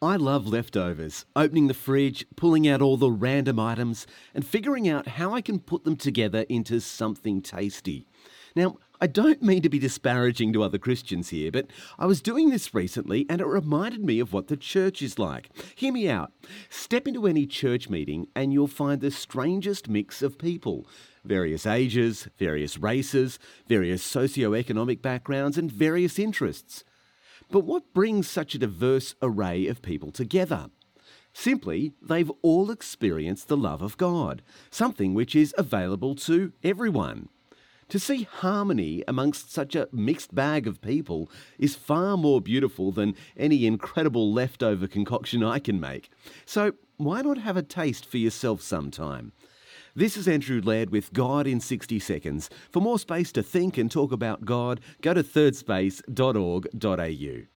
I love leftovers, opening the fridge, pulling out all the random items, and figuring out how I can put them together into something tasty. Now, I don't mean to be disparaging to other Christians here, but I was doing this recently and it reminded me of what the church is like. Hear me out. Step into any church meeting and you'll find the strangest mix of people various ages, various races, various socio-economic backgrounds, and various interests. But what brings such a diverse array of people together? Simply, they've all experienced the love of God, something which is available to everyone. To see harmony amongst such a mixed bag of people is far more beautiful than any incredible leftover concoction I can make. So, why not have a taste for yourself sometime? This is Andrew Laird with God in 60 Seconds. For more space to think and talk about God, go to thirdspace.org.au.